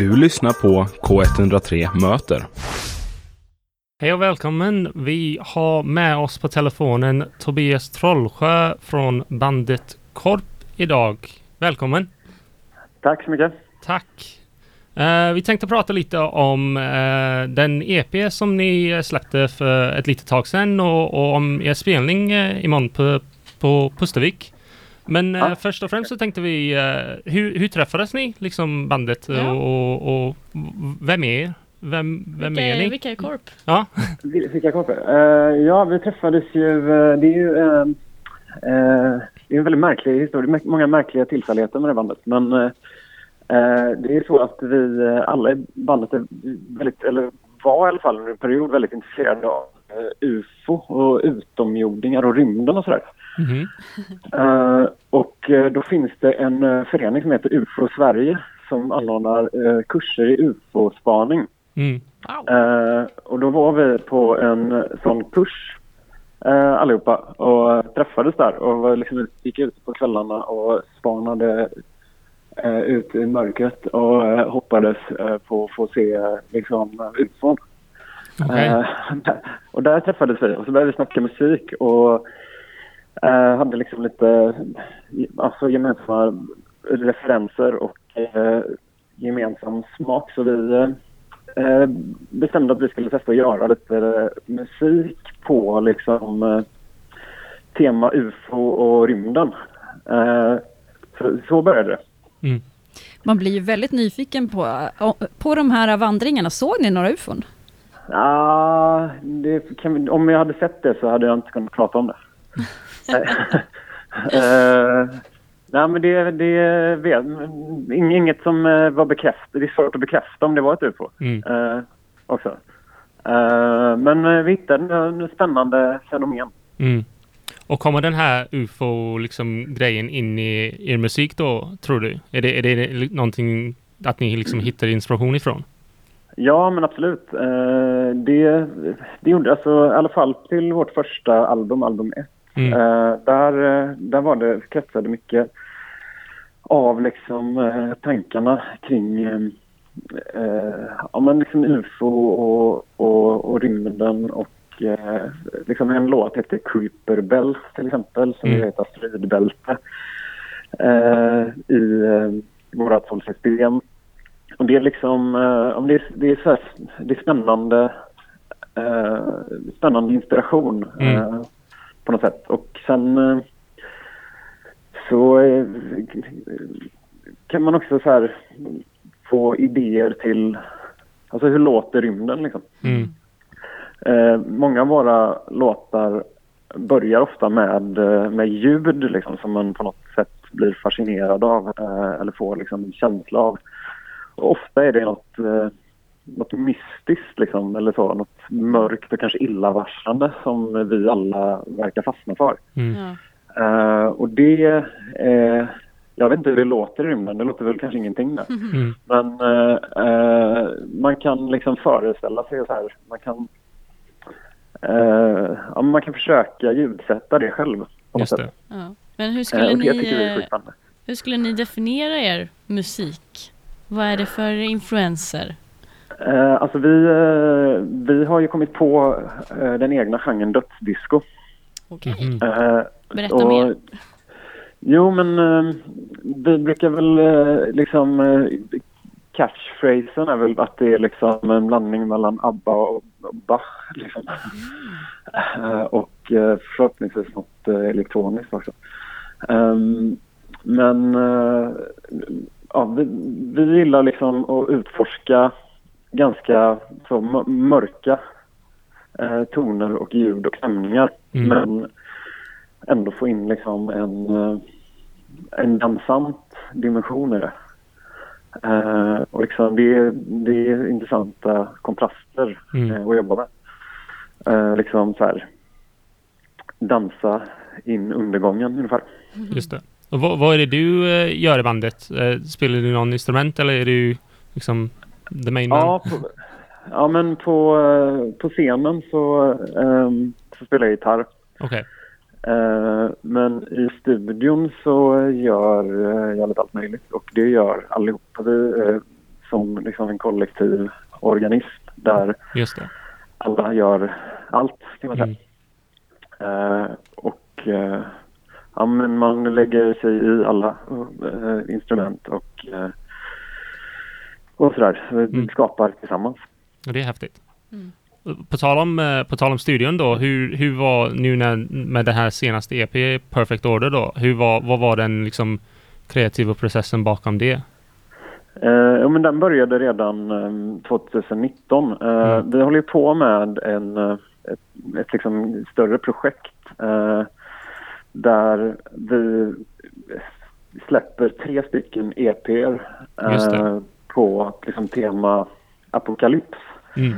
Du lyssnar på K103 Möter. Hej och välkommen! Vi har med oss på telefonen Tobias Trollsjö från bandet Korp idag. Välkommen! Tack så mycket. Tack! Eh, vi tänkte prata lite om eh, den EP som ni släppte för ett litet tag sedan och, och om er spelning uh, imorgon på, på Pustervik. Men Ja. eh, först och främst så tänkte vi, eh, hur, hur träffades ni, liksom bandet Ja. och, och, och vem är er? Vem, vem vilka, är ni? Vilka är Korp? Ja, Vi- Vilka kompis? Uh, ja, vi träffades ju... eh, det är ju eh, eh, det är en väldigt märklig historia. Det är många märkliga tillfälligheter med det bandet. Men eh, eh, det är så att vi eh, alla i bandet är väldigt, eller var i alla fall under en period väldigt intresserade av eh, UFO och utomjordingar och rymden och sådär. Mhm. Eh, och eh, då finns det en eh, förening som heter UFO Sverige som anordnar eh, kurser i UFO-spaning. Mm. Wow. Eh, och då var vi på en sån kurs eh, allihopa och träffades där och var liksom, gick ut på kvällarna och spanade eh, ut i mörkret och eh, hoppades på att få se eh, liksom, ufon. Eh, och där träffades vi och så började vi snacka musik och eh, hade liksom lite alltså, gemensamma referenser och eh, gemensam smak. Så vi eh, bestämde att vi skulle testa att göra lite eh, musik på liksom eh, tema UFO och rymden. Eh, så, så började det. Mm. Man blir ju väldigt nyfiken på, på de här vandringarna. Såg ni några ufon? Ja, vi, om jag hade sett det så hade jag inte kunnat prata om det. Uh, nej, men det, det vet, ing- inget som eh, var bekräftat. Det är svårt att bekräfta om det var ett UFO Mm. eh, också. Eh, men vi hittade en spännande fenomen. Mm. Och kommer den här ufo-grejen liksom, grejen in i er musik då, tror du? Är det, är det någonting att ni liksom hittar inspiration ifrån? Ja, men absolut. Eh, det, det gjorde alltså i alla fall till vårt första album, album 1. Mm. Eh, där, eh, där var det, kretsade mycket av liksom, eh, tankarna kring ja, men liksom UFO och, och, och rymden och liksom en låt heter Creeper Belt till exempel som Mm. heter Stridbälte eh, i eh, vårat solsystem. Och det är liksom, eh, det är, det är, så här, det är spännande, eh, spännande inspiration Mm. På något sätt. Och sen eh, så eh, kan man också så här få idéer till, alltså hur låter rymden liksom. Mm. Eh, många av våra låtar börjar ofta med, eh, med ljud liksom, som man på något sätt blir fascinerad av eh, eller får liksom, en känsla av. Och ofta är det något, eh, något mystiskt liksom, eller så, något mörkt och kanske illavarslande som vi alla verkar fastna för. Mm. Ja. Eh, och det, eh, jag vet inte hur det låter i rymden, det låter väl kanske ingenting där. Mm. Men eh, man kan liksom föreställa sig så här, man kan, ja, man kan försöka ljudsätta det själv. På något Just det. sätt. Ja. Men hur skulle, ni, hur skulle ni definiera er musik? Vad är det för influenser? Eh, alltså vi, eh, vi har ju kommit på eh, den egna genren dödsdisco. Okej, Mhm. Eh, berätta och- mer. Jo, men eh, vi brukar väl eh, liksom... Eh, catchphrasen är väl att det är liksom en blandning mellan ABBA och Bach. Liksom. Eh, och eh, förhoppningsvis något eh, elektroniskt också. Ehm, men eh, ja, vi, vi gillar liksom att utforska ganska så mör- mörka eh, toner och ljud och stämningar. Mm. Men ändå få in liksom en, eh, en dansant dimension i det. Eh, och liksom det, det är intressanta kontraster Mm. eh, att jobba med. Eh, liksom så här dansa in undergången ungefär. Just det. Och vad, vad är det du eh, gör i bandet? Spelar du någon instrument eller är du liksom the main man? Ja, på, ja men på, eh, på scenen så, ehm, så spelar jag gitarr. Okej. Eh, men i studion så gör eh, jag lite allt möjligt och det gör allihopa. Vi eh, som liksom en kollektiv organism där alla gör allt kan man säga. Mm. Och ja, men man lägger sig i alla instrument och, och sådär. Vi Mm. skapar tillsammans. Och Det är häftigt. Mm. På tal, om, eh, på tal om studion då, hur, hur var nu när, med det här senaste EP, Perfect Order då, hur var, vad var den liksom kreativa processen bakom det? Eh, ja, men den började redan eh, 2019. Eh, Mm. Vi håller på med en, eh, ett, ett liksom större projekt eh, där vi släpper tre stycken EPer Just det. På liksom, tema apokalyps. Mm.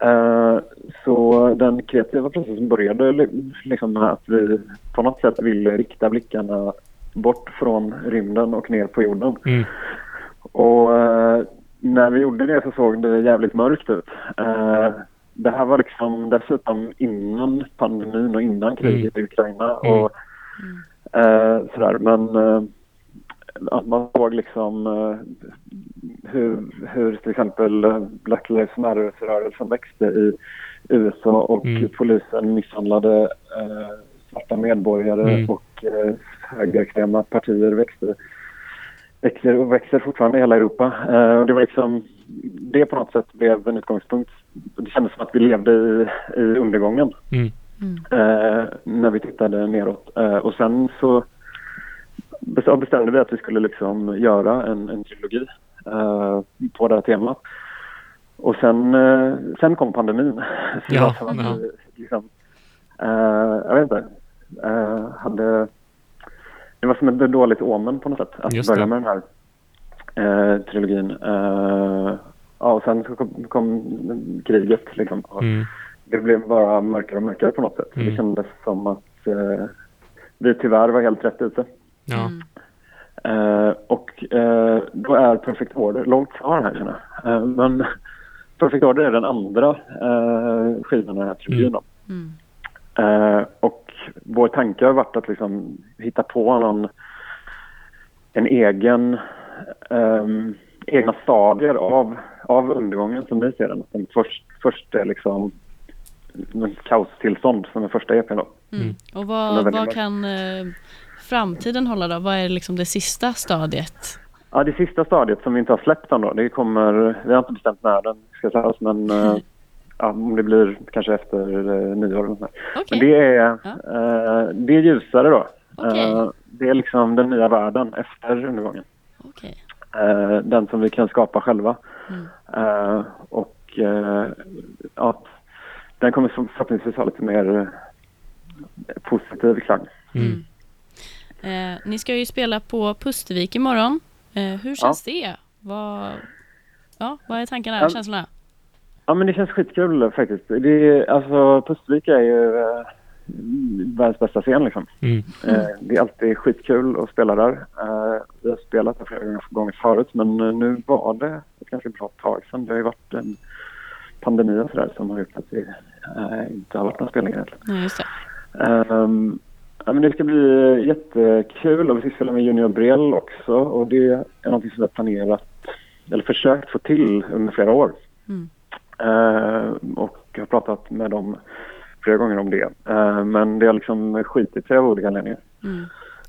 Eh, så den kreativa processen började li- liksom med att vi på något sätt ville rikta blickarna bort från rymden och ner på jorden. Mm. Och eh, när vi gjorde det så såg det jävligt mörkt ut. Eh, det här var liksom dessutom innan pandemin och innan kriget i Ukraina. Mm. Och, sådär. Men att man såg liksom eh, hur, hur till exempel eh, Black Lives Matter-rörelsen växte i USA och Mm. polisen misshandlade eh, svarta medborgare Mm. och eh, högerextrema partier växte växer och växer fortfarande i hela Europa. Eh, och det var liksom, det på något sätt blev en utgångspunkt. Det kändes som att vi levde i, i undergången Mm. eh, när vi tittade neråt. Eh, och sen så bestämde vi att vi skulle liksom göra en, en trilogi eh, på det här temat. Och sen, eh, sen kom pandemin. Så Ja, ja. liksom, eh, jag vet inte, eh, hade, det var som ett dåligt omen på något sätt att Just börja det. med den här eh, trilogin. Eh, ja, och sen så kom, kom kriget liksom. Mm. det blev bara mörkare och mörkare på något sätt. Mm. Det kändes som att vi tyvärr var helt rätt ute. Ja. Mm. Eh, och eh, då är Perfect Order långt kvar här känner jag. Eh, men Perfect Order är den andra eh, skivan i den här då. Mm. Eh, och vår tanke har varit att liksom hitta på någon, en egen, ehm, egna stadier av, av undergången som vi ser den. den först, först är liksom en kaostillstånd som är första EPn då. Mm. Mm. Och Den vad, vad kan eh, framtiden hålla då? Vad är liksom det sista stadiet? Ja, det sista stadiet som vi inte har släppt än då, det kommer, vi har inte bestämt när den ska släppas men eh, ja, om det blir kanske efter eh, nyår eller. Okej. Men det är, Ja. eh, det är ljusare då. Okej. Eh, det är liksom den nya världen efter undergången. Okej. Eh, den som vi kan skapa själva. Mm. Eh, och eh, ja, den kommer för- förhoppningsvis ha lite mer positiv klang. Mm. Eh, ni ska ju spela på Pustervik imorgon. Eh, hur känns det? Vad, ja, vad är tankarna, Ja. känslorna? Ja men det känns skitkul faktiskt. Det är, alltså Pustervik är ju eh, världens bästa scen liksom. Mm. Eh, det är alltid skitkul att spela där. Eh, vi har spelat där flera gånger- förut men eh, nu var det ett ganska bra tag sedan. Det har ju varit en pandemi och sådär som har gjort att det eh, inte har varit några spelningar egentligen. Nej, just det. Ehm, ja, men det ska bli jättekul och vi ska spela med Junior Brel också och det är någonting som vi har planerat eller försökt få till under flera år. Mm. Ehm, och jag har pratat med dem flera gånger om det. Ehm, men det har liksom skitit sig av olika anledningar. Mm.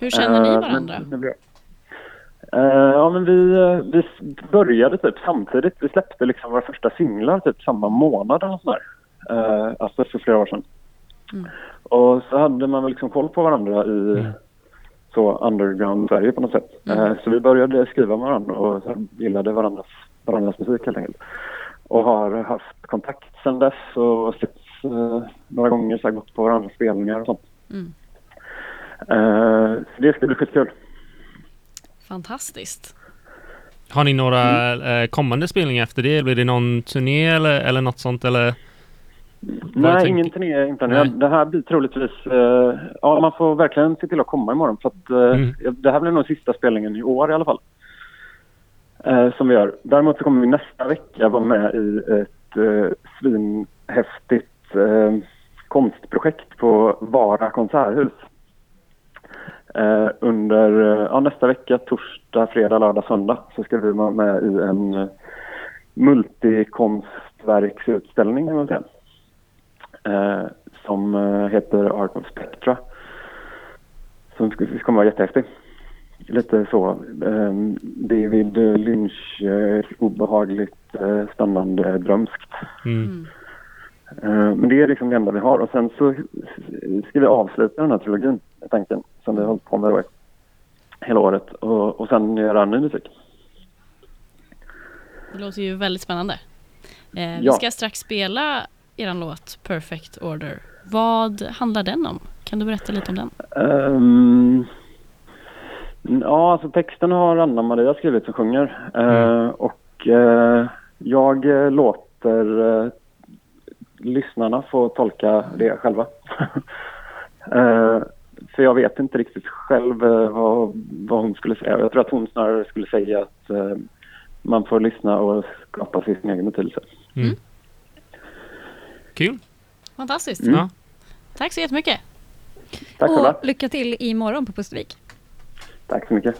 Hur känner ni varandra? men Ehm, ja men vi, eh, vi började typ samtidigt. Vi släppte liksom våra första singlar typ samma månad eller sådär. Uh, alltså för flera år sedan. Mm. Och så hade man väl liksom koll på varandra i Mm. så underground Sverige på något sätt. Mm. Eh, så vi började skriva med varandra och så gillade varandras, varandras musik helt enkelt. Och har haft kontakt sedan dess och setts eh, några gånger, så gått på varandras spelningar och sånt. Mm. Eh, så det ska bli skitkul. Fantastiskt. Har ni några eh, kommande spelningar efter det? Blir det någon turné eller, eller något sånt? Eller? Nej, ingen turné Nej. nu. Det här blir troligtvis... eh, ja, man får verkligen se till att komma imorgon för att eh, Mm. det här blir nog sista spelningen i år i alla fall. Eh, som vi gör. Däremot så kommer vi nästa vecka vara med i ett eh, svinhäftigt eh, konstprojekt på Vara konserthus. Eh, under eh, ja, nästa vecka, torsdag, fredag, lördag, söndag så ska vi vara med i en, eh, multikonstverksutställning säga. Eh, som eh, heter Art of Spectra. Som komma vara jättehäftig. Lite så. Eh, David Lynch, eh, obehagligt eh, spännande drömskt. Mm. Eh, Men det är liksom det enda vi har. Och sen så ska vi avsluta den här trilogin, tanken, som vi har hållit på med då i hela året. Och, och sen göra ny musik. Det låter ju väldigt spännande. Eh, vi Ja. ska strax spela er låt Perfect Order. Vad handlar den om? Kan du berätta lite om den? Ehm, ja, alltså texten har Anna-Maria skrivit som sjunger. Eh, och eh, jag eh, låter eh, lyssnarna få tolka det själva. Eh, för jag vet inte riktigt själv vad, vad hon skulle säga. Jag tror att hon snarare skulle säga att man får lyssna och skapa sin egen betydelse. Kul. Fantastiskt. Mm. Ja. Tack så jättemycket. Tack. Och lycka till imorgon på Pustervik. Tack så mycket.